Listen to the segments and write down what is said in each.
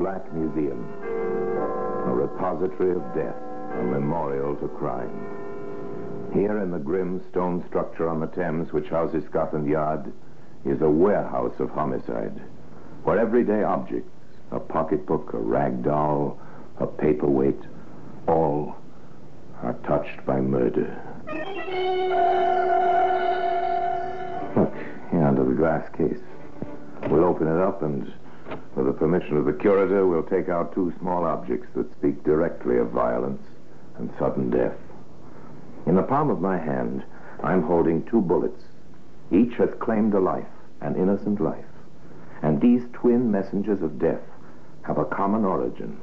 Black Museum, a repository of death, a memorial to crime. Here in the grim stone structure on the Thames, which houses Scotland Yard, is a warehouse of homicide, where everyday objects, a pocketbook, a rag doll, a paperweight, all are touched by murder. Look, here under the glass case. We'll open it up and, with the permission of the curator, we'll take out two small objects that speak directly of violence and sudden death. In the palm of my hand, I'm holding two bullets. Each has claimed a life, an innocent life. And these twin messengers of death have a common origin,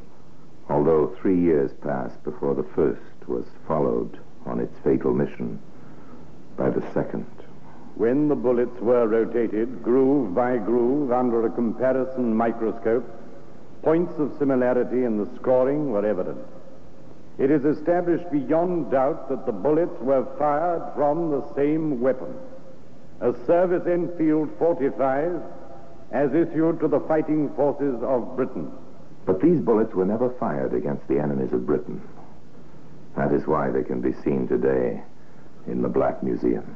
although three years passed before the first was followed on its fatal mission by the second. When the bullets were rotated, groove by groove, under a comparison microscope, points of similarity in the scoring were evident. It is established beyond doubt that the bullets were fired from the same weapon, a Service Enfield 45 as issued to the fighting forces of Britain. But these bullets were never fired against the enemies of Britain. That is why they can be seen today in the Black Museum.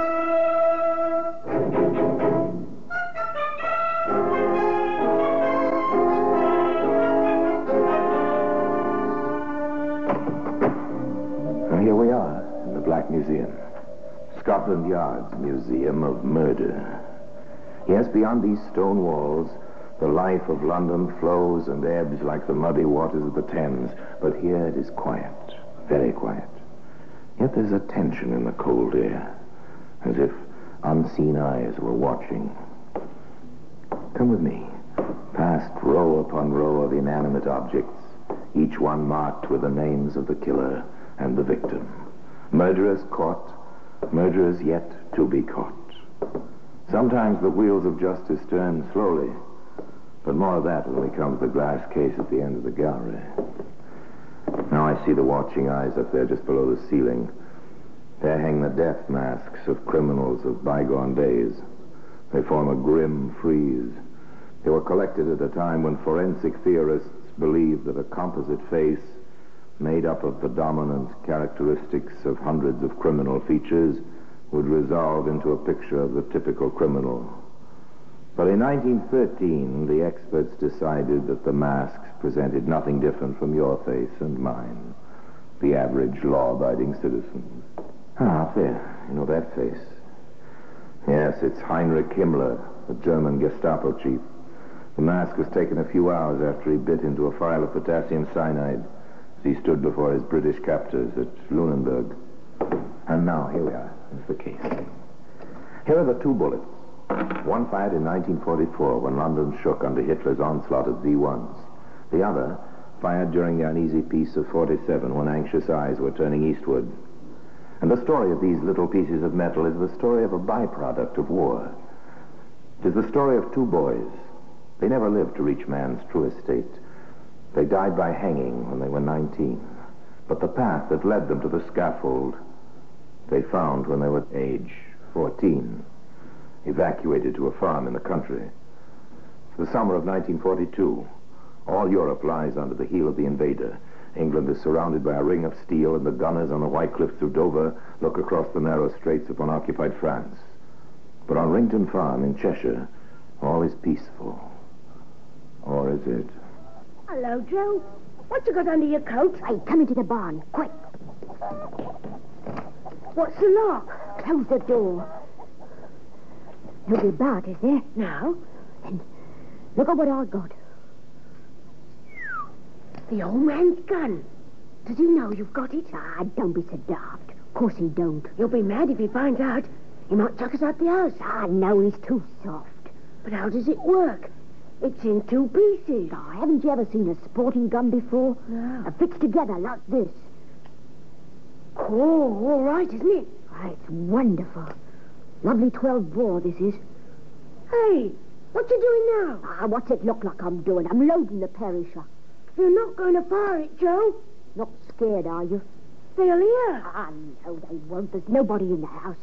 Scotland Yard's Museum of Murder. Yes, beyond these stone walls, the life of London flows and ebbs like the muddy waters of the Thames. But here it is quiet, very quiet. Yet there's a tension in the cold air, as if unseen eyes were watching. Come with me, past row upon row of inanimate objects, each one marked with the names of the killer and the victim. Murderers caught, murderers yet to be caught. Sometimes the wheels of justice turn slowly, but more of that when we come to the glass case at the end of the gallery. Now I see the watching eyes up there just below the ceiling. There hang the death masks of criminals of bygone days. They form a grim frieze. They were collected at a time when forensic theorists believed that a composite face made up of the dominant characteristics of hundreds of criminal features would resolve into a picture of the typical criminal. But in 1913, the experts decided that the masks presented nothing different from your face and mine, the average law-abiding citizen. Ah, there. You know that face. Yes, it's Heinrich Himmler, the German Gestapo chief. The mask was taken a few hours after he bit into a phial of potassium cyanide he stood before his British captors at Lüneburg. And now, here we are. Here's the case. Here are the two bullets. One fired in 1944 when London shook under Hitler's onslaught of V-1s. The other fired during the uneasy peace of 47 when anxious eyes were turning eastward. And the story of these little pieces of metal is the story of a byproduct of war. It is the story of two boys. They never lived to reach man's true estate. They died by hanging when they were 19. But the path that led them to the scaffold, they found when they were age 14, evacuated to a farm in the country. The summer of 1942. All Europe lies under the heel of the invader. England is surrounded by a ring of steel, and the gunners on the white cliffs of Dover look across the narrow straits upon occupied France. But on Rington Farm in Cheshire, all is peaceful. Or is it? Hello, Joe. What you got under your coat? Hey, come into the barn, quick. What's the lock? Close the door. Nobody about, is there? No. Then look at what I got. The old man's gun. Does he know you've got it? Ah, don't be so daft. Of course he don't. You'll be mad if he finds out. He might chuck us out the house. Ah, no, he's too soft. But how does it work? It's in two pieces. Ah, haven't you ever seen a sporting gun before? No. Uh, fixed together like this. Oh, all right, isn't it? Ah, it's wonderful. Lovely 12 bore, this is. Hey, what you doing now? Ah, what's it look like I'm doing? I'm loading the perisher. You're not going to fire it, Joe. Not scared, are you? They'll hear. Ah, no, they won't. There's nobody in the house.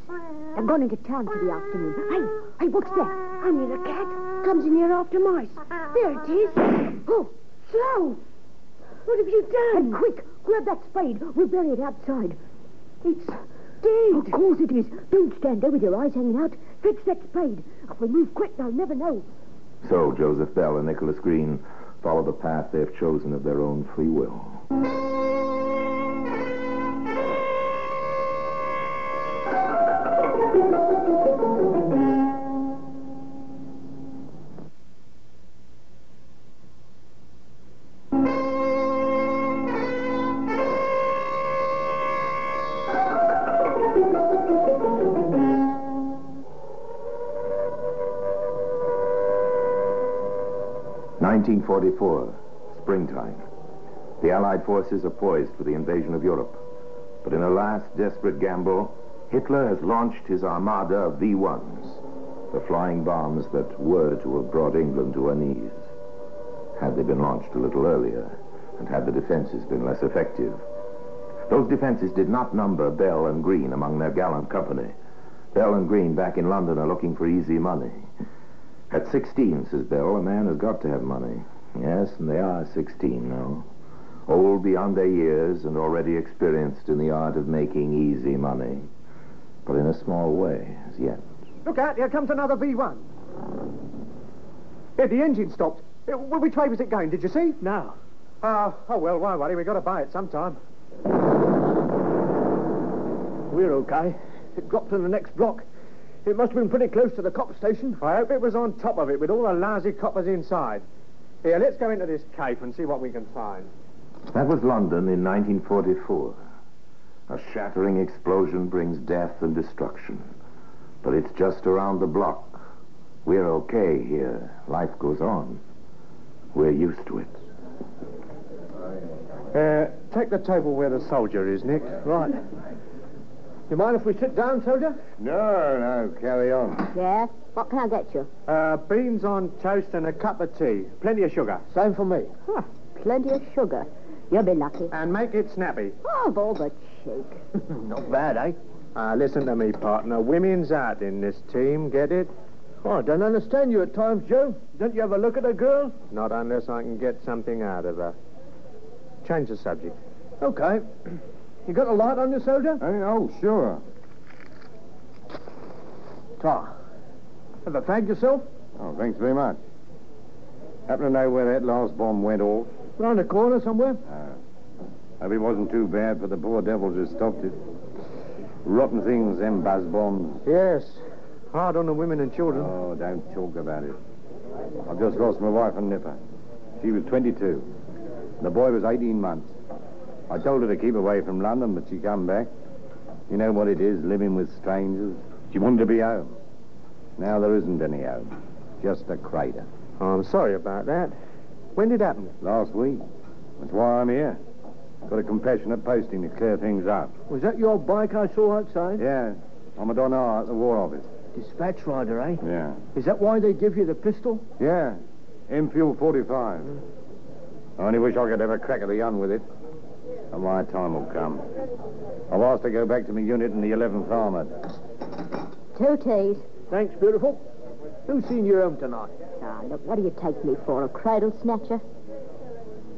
They've gone into town for the afternoon. Hey, hey, what's that? I Only the cat comes in here after mice. There it is. Oh, slow. What have you done? And quick, grab that spade. We'll bury it outside. It's dead. Of course it is. Don't stand there with your eyes hanging out. Fetch that spade. If we move quick, they'll never know. So Joseph Bell and Nicholas Green follow the path they've chosen of their own free will. Nineteen forty-four, springtime. The Allied forces are poised for the invasion of Europe. But in a last desperate gamble, Hitler has launched his armada of V-1s, the flying bombs that were to have brought England to her knees, had they been launched a little earlier, and had the defenses been less effective. Those defenses did not number Bell and Green among their gallant company. Bell and Green back in London are looking for easy money. At 16, says Bell, a man has got to have money. Yes, and they are 16 now. Old beyond their years and already experienced in the art of making easy money. But in a small way, as yet. Look out, here comes another V1. Here, the engine stopped. Uh, Which way was it going, did you see? No. Uh, oh, well, why worry? We've got to buy it sometime. We're okay. It dropped in the next block. It must have been pretty close to the cop station. I hope it was on top of it with all the lousy coppers inside. Here, let's go into this cave and see what we can find. That was London in 1944. A shattering explosion brings death and destruction. But it's just around the block. We're okay here. Life goes on. We're used to it. Uh, take the table where the soldier is, Nick. Right. You mind if we sit down, soldier? No, no, carry on. Yes? What can I get you? Uh, beans on toast and a cup of tea. Plenty of sugar. Same for me. Huh, plenty of sugar. You'll be lucky. And make it snappy. Oh, of all but shake. Not bad, eh? Ah, listen to me, partner. Women's out in this team, get it? Oh, I don't understand you at times, Joe. Don't you ever look at a girl? Not unless I can get something out of her. Change the subject. Okay. You got a light on you, soldier? oh, sure. Ta. Ever fagged yourself? Oh, thanks very much. Happen to know where that last bomb went off? Round the corner somewhere? Ah. Hope it wasn't too bad for the poor devils who stopped it. Rotten things, them buzz bombs. Yes. Hard on the women and children. Oh, don't talk about it. I've just lost my wife and nipper. She was 22. The boy was 18 months. I told her to keep away from London, but she come back. You know what it is, living with strangers. She wanted to be home. Now there isn't any home. Just a crater. Oh, I'm sorry about that. When did it happen? Last week. That's why I'm here. Got a compassionate posting to clear things up. Was that your bike I saw outside? Yeah, I'm a Don R at the War Office. Dispatch rider, eh? Yeah. Is that why they give you the pistol? Yeah, Enfield 45. I only wish I could have a crack at the gun with it. But my time will come. I've asked to go back to my unit in the 11th Armoured. Two teas. Thanks, beautiful. Who's seen you home tonight? Ah, look, what do you take me for, a cradle snatcher?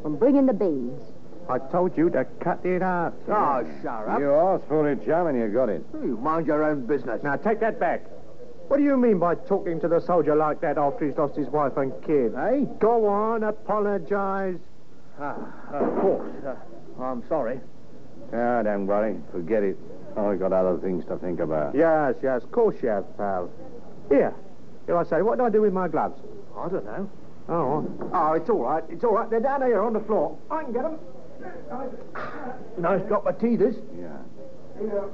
I'm bringing the beans. I told you to cut it out. Oh, shut up. You asked for it, chum, and you got it. You mind your own business. Now, take that back. What do you mean by talking to the soldier like that after he's lost his wife and kid? Eh? Go on, apologize. Ah, of course. Uh, I'm sorry. Ah, don't worry. Forget it. I've got other things to think about. Yes, yes, of course you have, pal. Here. Here I say, what do I do with my gloves? I don't know. Oh, oh, it's all right. It's all right. They're down here on the floor. I can get them. Nice drop of tea, this. Yeah.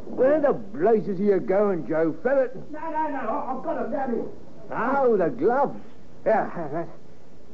Where the blazes are you going, Joe Ferret? No, no, no. I've got them down here. Oh, the gloves. Yeah.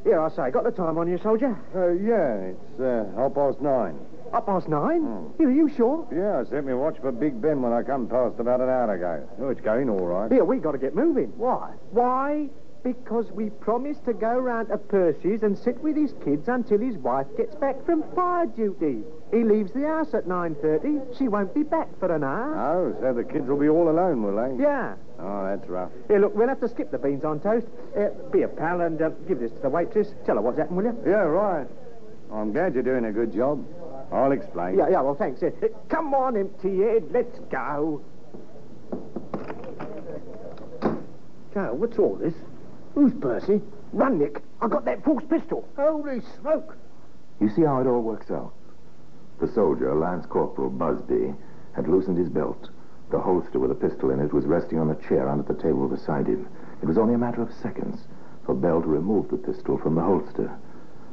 Here I say, got the time on you, soldier? Uh, yeah, it's uh, half past nine. Up past nine? Here, are you sure? Yeah, I set me watch for Big Ben when I come past about an hour ago. Oh, it's going all right. Here, we got to get moving. Why? Why? Because we promised to go round to Percy's and sit with his kids until his wife gets back from fire duty. He leaves the house at 9.30. She won't be back for an hour. Oh, so the kids will be all alone, will they? Yeah. Oh, that's rough. Here, look, we'll have to skip the beans on toast. Uh, be a pal and uh, give this to the waitress. Tell her what's happened, will you? Yeah, right. I'm glad you're doing a good job. I'll explain. Yeah, yeah, well, thanks. Uh, come on, empty head. Let's go. Joe, what's all this? Who's Percy? Run, Nick. I got that false pistol. Holy smoke. You see how it all works out? The soldier, Lance Corporal Busby, had loosened his belt. The holster with a pistol in it was resting on a chair under the table beside him. It was only a matter of seconds for Bell to remove the pistol from the holster.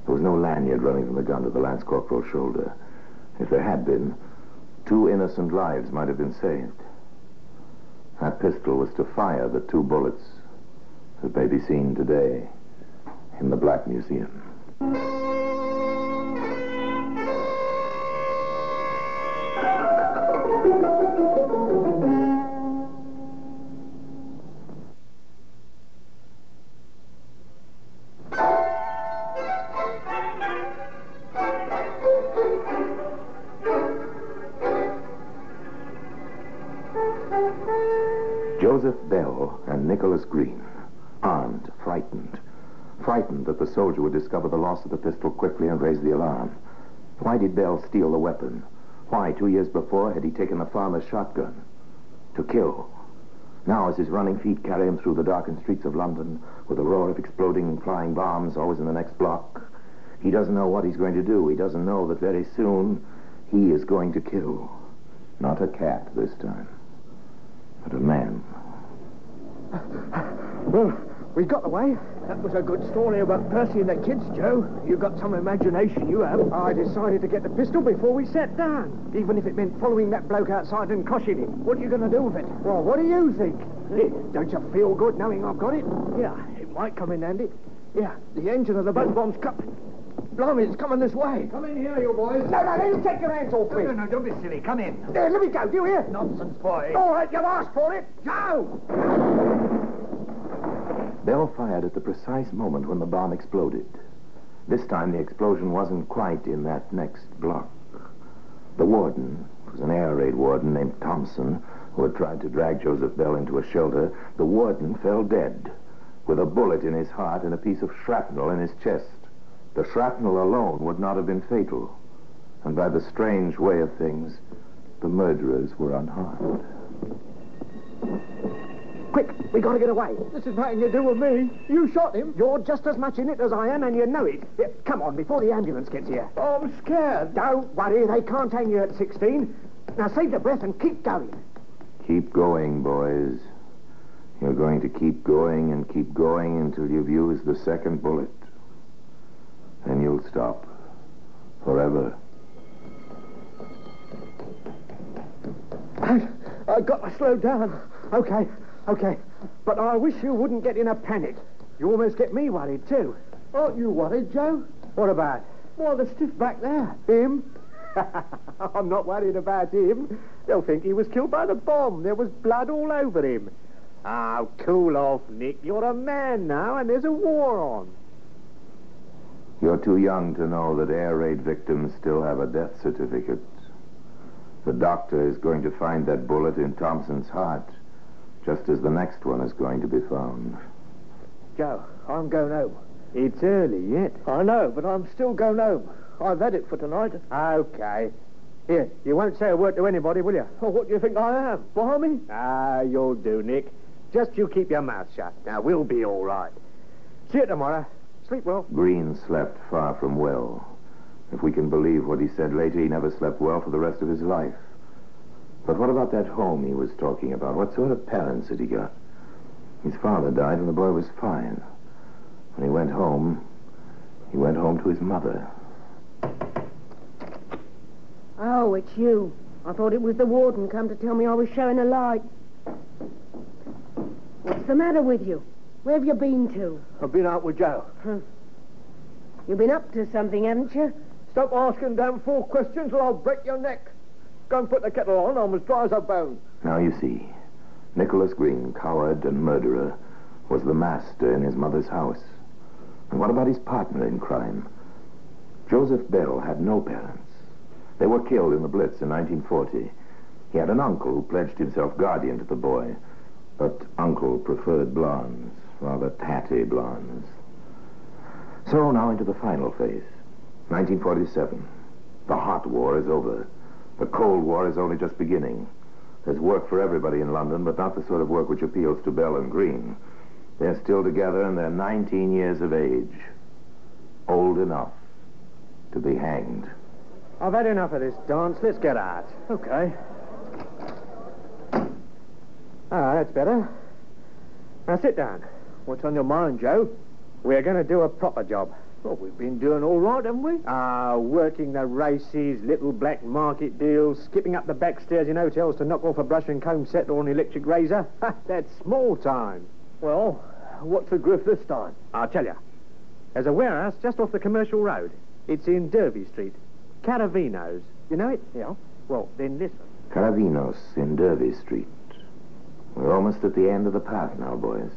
There was no lanyard running from the gun to the Lance Corporal's shoulder. If there had been, two innocent lives might have been saved. That pistol was to fire the two bullets that may be seen today in the Black Museum. Soldier would discover the loss of the pistol quickly and raise the alarm. Why did Bell steal the weapon? Why, two years before, had he taken the farmer's shotgun? To kill. Now, as his running feet carry him through the darkened streets of London, with a roar of exploding and flying bombs always in the next block, he doesn't know what he's going to do. He doesn't know that very soon he is going to kill. Not a cat this time, but a man. Well, we've got away. That was a good story about Percy and the kids, Joe. You've got some imagination, you have. I decided to get the pistol before we sat down, even if it meant following that bloke outside and crushing him. What are you going to do with it? Well, what do you think? Eh, Don't you feel good knowing I've got it? Yeah, it might come in handy. Yeah, the engine of the boat bomb's cut. Blimey, it's coming this way. Come in here, you boys. No, no, don't take your hands off me. No, no, don't be silly. Come in. There, let me go, do you hear? Nonsense, boy. All right, you've asked for it. Go! Bell fired at the precise moment when the bomb exploded. This time the explosion wasn't quite in that next block. The warden, it was an air raid warden named Thompson, who had tried to drag Joseph Bell into a shelter, the warden fell dead, with a bullet in his heart and a piece of shrapnel in his chest. The shrapnel alone would not have been fatal, and by the strange way of things, the murderers were unharmed. Quick, we got to get away. This is nothing to do with me. You shot him. You're just as much in it as I am, and you know it. Here, come on, before the ambulance gets here. Oh, I'm scared. Don't worry, they can't hang you at 16. Now save your breath and keep going. Keep going, boys. You're going to keep going and keep going until you've used the second bullet. Then you'll stop. Forever. I, I got to slow down. Okay, okay. But I wish you wouldn't get in a panic. You almost get me worried, too. Aren't you worried, Joe? What about? Well, the stiff back there. Him? I'm not worried about him. They'll think he was killed by the bomb. There was blood all over him. Oh, cool off, Nick. You're a man now, and there's a war on. You're too young to know that air raid victims still have a death certificate. The doctor is going to find that bullet in Thompson's heart, just as the next one is going to be found. Joe, I'm going home. It's early yet. I know, but I'm still going home. I've had it for tonight. Okay. Here, you won't say a word to anybody, will you? Oh, what do you think I am? Barmy? Ah, you'll do, Nick. Just you keep your mouth shut. Now, we'll be all right. See you tomorrow. Sleep well. Green slept far from well. If we can believe what he said later, he never slept well for the rest of his life. But what about that home he was talking about? What sort of parents had he got? His father died and the boy was fine. When he went home, he went home to his mother. Oh, it's you. I thought it was the warden come to tell me I was showing a light. What's the matter with you? Where have you been to? I've been out with Joe. You've been up to something, haven't you? Stop asking damn fool questions or I'll break your neck. Go and put the kettle on. I'm as dry as a bone. Now you see, Nicholas Green, coward and murderer, was the master in his mother's house. And what about his partner in crime? Joseph Bell had no parents. They were killed in the Blitz in 1940. He had an uncle who pledged himself guardian to the boy, but uncle preferred blondes, rather tatty blondes. So now into the final phase. 1947. The hot war is over. The Cold War is only just beginning. There's work for everybody in London, but not the sort of work which appeals to Bell and Green. They're still together and they're 19 years of age. Old enough to be hanged. I've had enough of this dance. Let's get out. Okay. Ah, that's better. Now sit down. What's on your mind, Joe? We're going to do a proper job. Well, we've been doing all right, haven't we? Ah, working the races, little black market deals, skipping up the back stairs in hotels to knock off a brush and comb set or an electric razor. That's small time. Well, what's the griff this time? I'll tell you. There's a warehouse just off the commercial road. It's in Derby Street. Caravino's. You know it? Yeah. Well, then listen. Caravinos in Derby Street. We're almost at the end of the path now, boys.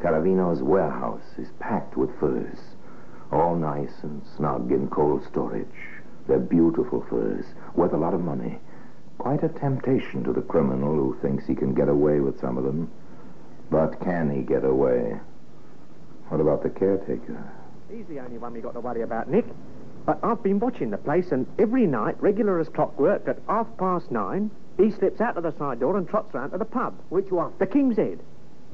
Caravino's warehouse is packed with furs. All nice and snug in cold storage. They're beautiful furs, worth a lot of money. Quite a temptation to the criminal who thinks he can get away with some of them. But can he get away? What about the caretaker? He's the only one we got to worry about, Nick. But I've been watching the place, and every night, regular as clockwork, at half past nine, he slips out of the side door and trots round to the pub. Which one? The King's Head.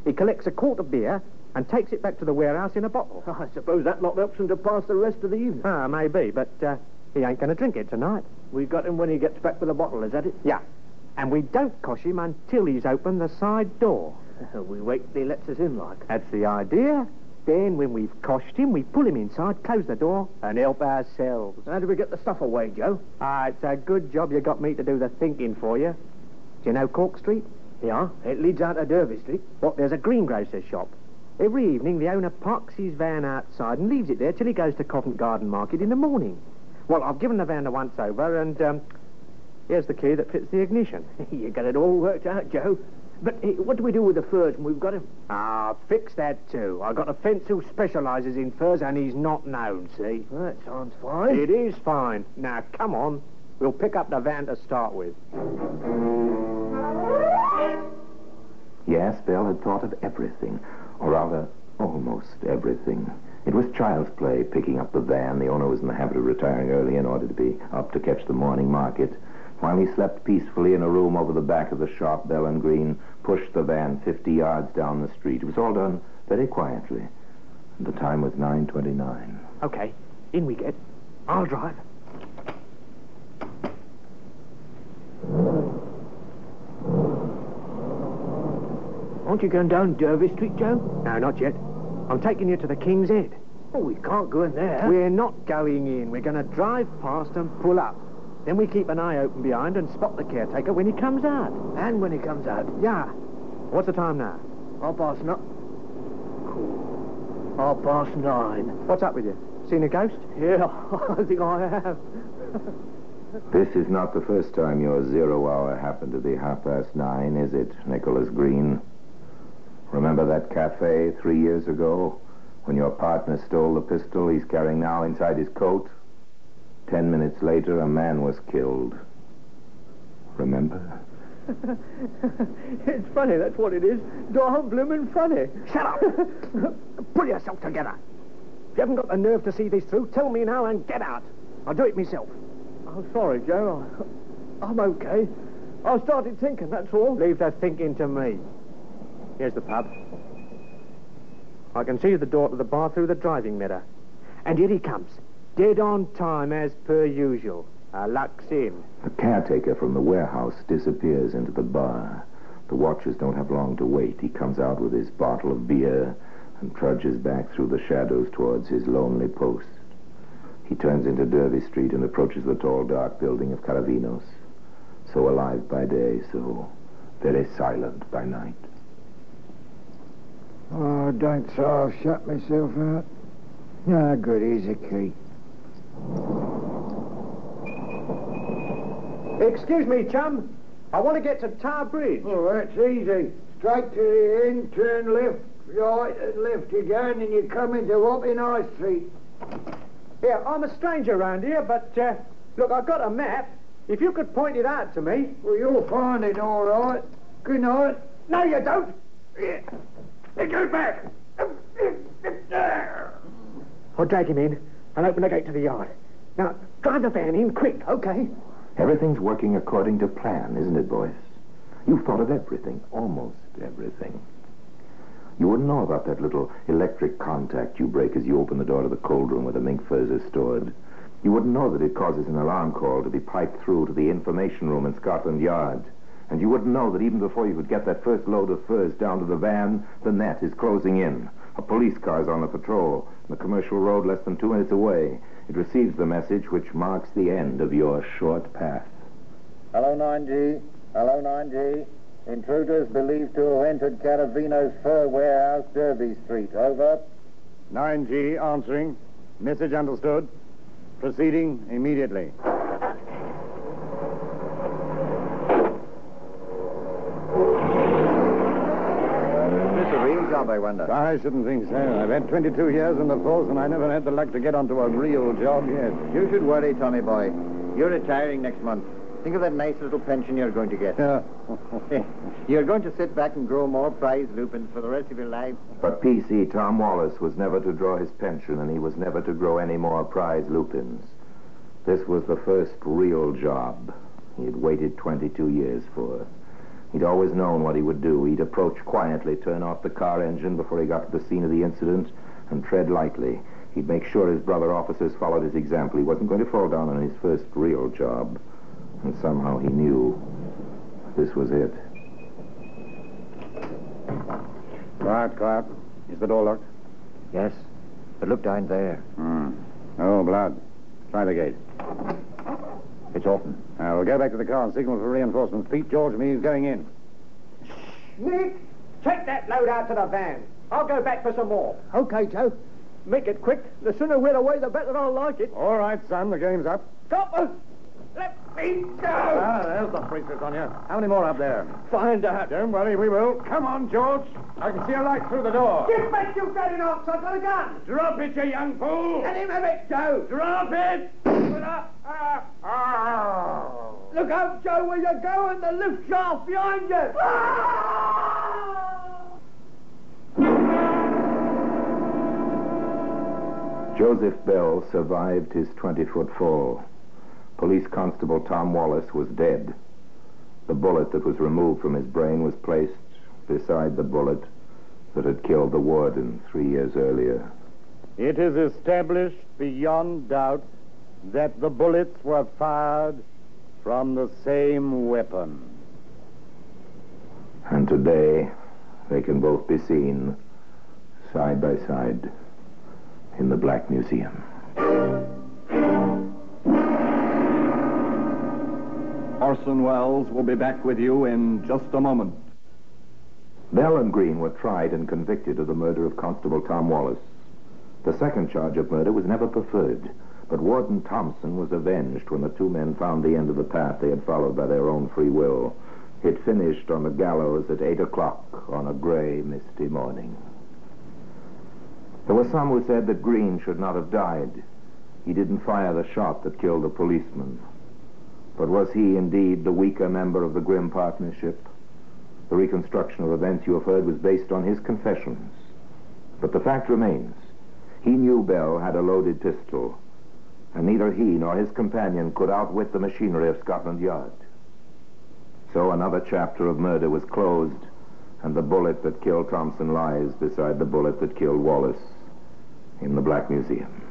He collects a quart of beer and takes it back to the warehouse in a bottle. I suppose that lot helps him to pass the rest of the evening. Ah, maybe, but uh, he ain't going to drink it tonight. We've got him when he gets back with the bottle, is that it? Yeah. And we don't cosh him until he's opened the side door. we wait till he lets us in, like. That's the idea. Then, when we've coshed him, we pull him inside, close the door, and help ourselves. How do we get the stuff away, Joe? Ah, it's a good job you got me to do the thinking for you. Do you know Cork Street? Yeah, it leads out to Derby Street. Well, there's a greengrocer's shop. Every evening, the owner parks his van outside and leaves it there till he goes to Covent Garden Market in the morning. Well, I've given the van a once over, and um, here's the key that fits the ignition. you got it all worked out, Joe. But eh, what do we do with the furs when we've got him? Ah, fix that too. I've got a fence who specialises in furs, and he's not known. See? That sounds fine. It is fine. Now, come on. We'll pick up the van to start with. Yes, Bell had thought of everything, or rather, almost everything. It was child's play picking up the van. The owner was in the habit of retiring early in order to be up to catch the morning market. While he slept peacefully in a room over the back of the shop, Bell and Green pushed the van 50 yards down the street. It was all done very quietly. The time was 9.29. Okay, in we get. I'll drive. Aren't you going down Derby Street, Joe? No, not yet. I'm taking you to the King's Head. Oh, we can't go in there. We're not going in. We're going to drive past and pull up. Then we keep an eye open behind and spot the caretaker when he comes out. And when he comes out? Yeah. What's the time now? Half past nine. Half past nine. What's up with you? Seen a ghost? Yeah, I think I have. This is not the first time your zero hour happened to be half past nine, is it, Nicholas Green? Remember that cafe three years ago when your partner stole the pistol he's carrying now inside his coat? Ten minutes later, a man was killed. Remember? it's funny, that's what it is. Darn bloomin' funny. Shut up! Pull yourself together. If you haven't got the nerve to see this through, tell me now and get out. I'll do it myself. I'm sorry, Joe. I'm okay. I started thinking, that's all. Leave the thinking to me. Here's the pub. I can see the door to the bar through the driving mirror. And here he comes. Dead on time, as per usual. Our luck's in. The caretaker from the warehouse disappears into the bar. The watchers don't have long to wait. He comes out with his bottle of beer and trudges back through the shadows towards his lonely post. He turns into Derby Street and approaches the tall, dark building of Caravinos. So alive by day, so very silent by night. Oh, don't so I've shut myself out. No good, here's a key. Excuse me, chum. I want to get to Tower Bridge. Oh, that's easy. Straight to the end, turn left, right, and left again, and you come into Wapping High Street. Yeah, I'm a stranger around here, but, uh, look, I've got a map. If you could point it out to me. Well, you'll find it all right. Good night. No, you don't. Yeah. Go back. I'll drag him in and open the gate to the yard. Now, drive the van in quick, okay? Everything's working according to plan, isn't it, boys? You've thought of everything, almost everything. You wouldn't know about that little electric contact you break as you open the door to the cold room where the mink furs are stored. You wouldn't know that it causes an alarm call to be piped through to the information room in Scotland Yard. And you wouldn't know that even before you could get that first load of furs down to the van, the net is closing in. A police car is on the patrol, the commercial road less than two minutes away. It receives the message which marks the end of your short path. Hello, 9G. Hello, 9G. Intruders believed to have entered Caravino's fur warehouse, Derby Street. Over. 9G answering. Message understood. Proceeding immediately. This a job, I wonder. I shouldn't think so. I've had 22 years in the force, and I never had the luck to get onto a real job yet. You should worry, Tommy boy. You're retiring next month. Think of that nice little pension you're going to get. Yeah. you're going to sit back and grow more prize lupins for the rest of your life. But PC Tom Wallace was never to draw his pension, and he was never to grow any more prize lupins. This was the first real job he had waited 22 years for. He'd always known what he would do. He'd approach quietly, turn off the car engine before he got to the scene of the incident, and tread lightly. He'd make sure his brother officers followed his example. He wasn't going to fall down on his first real job. And somehow he knew this was it. Quiet, quiet. Is the door locked? Yes. But look down there. Hmm. Oh, blood. Try the gate. It's open. Now, we'll go back to the car and signal for reinforcements. Pete George and me is going in. Nick, take that load out to the van. I'll go back for some more. Okay, Joe. Make it quick. The sooner we're away, the better I'll like it. All right, son. The game's up. Stop! Let me go! Ah, there's the priestess on you. How many more up there? Find out. Don't worry, we will. Come on, George. I can see a light through the door. Get back, you dirty ox! I've got a gun! Drop it, you young fool! Let him have it, Joe! Drop it! Look out, Joe, where you're going. The lift shaft behind you. Joseph Bell survived his 20-foot fall. Police Constable Tom Wallace was dead. The bullet that was removed from his brain was placed beside the bullet that had killed the warden three years earlier. It is established beyond doubt that the bullets were fired from the same weapon. And today, they can both be seen side by side in the Black Museum. Orson Welles will be back with you in just a moment. Bell and Green were tried and convicted of the murder of Constable Tom Wallace. The second charge of murder was never preferred, but Warden Thompson was avenged when the two men found the end of the path they had followed by their own free will. It finished on the gallows at 8 o'clock on a gray, misty morning. There were some who said that Green should not have died. He didn't fire the shot that killed the policeman. But was he indeed the weaker member of the grim partnership? The reconstruction of events you have heard was based on his confessions. But the fact remains, he knew Bell had a loaded pistol, and neither he nor his companion could outwit the machinery of Scotland Yard. So another chapter of murder was closed, and the bullet that killed Thompson lies beside the bullet that killed Wallace in the Black Museum.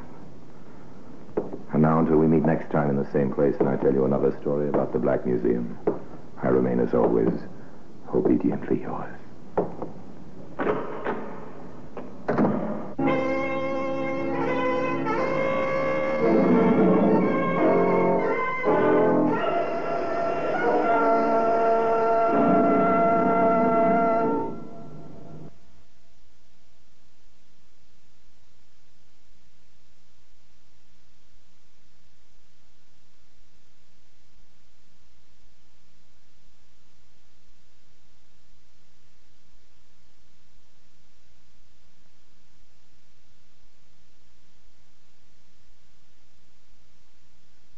Until we meet next time in the same place, and I tell you another story about the Black Museum, I remain, as always, obediently yours.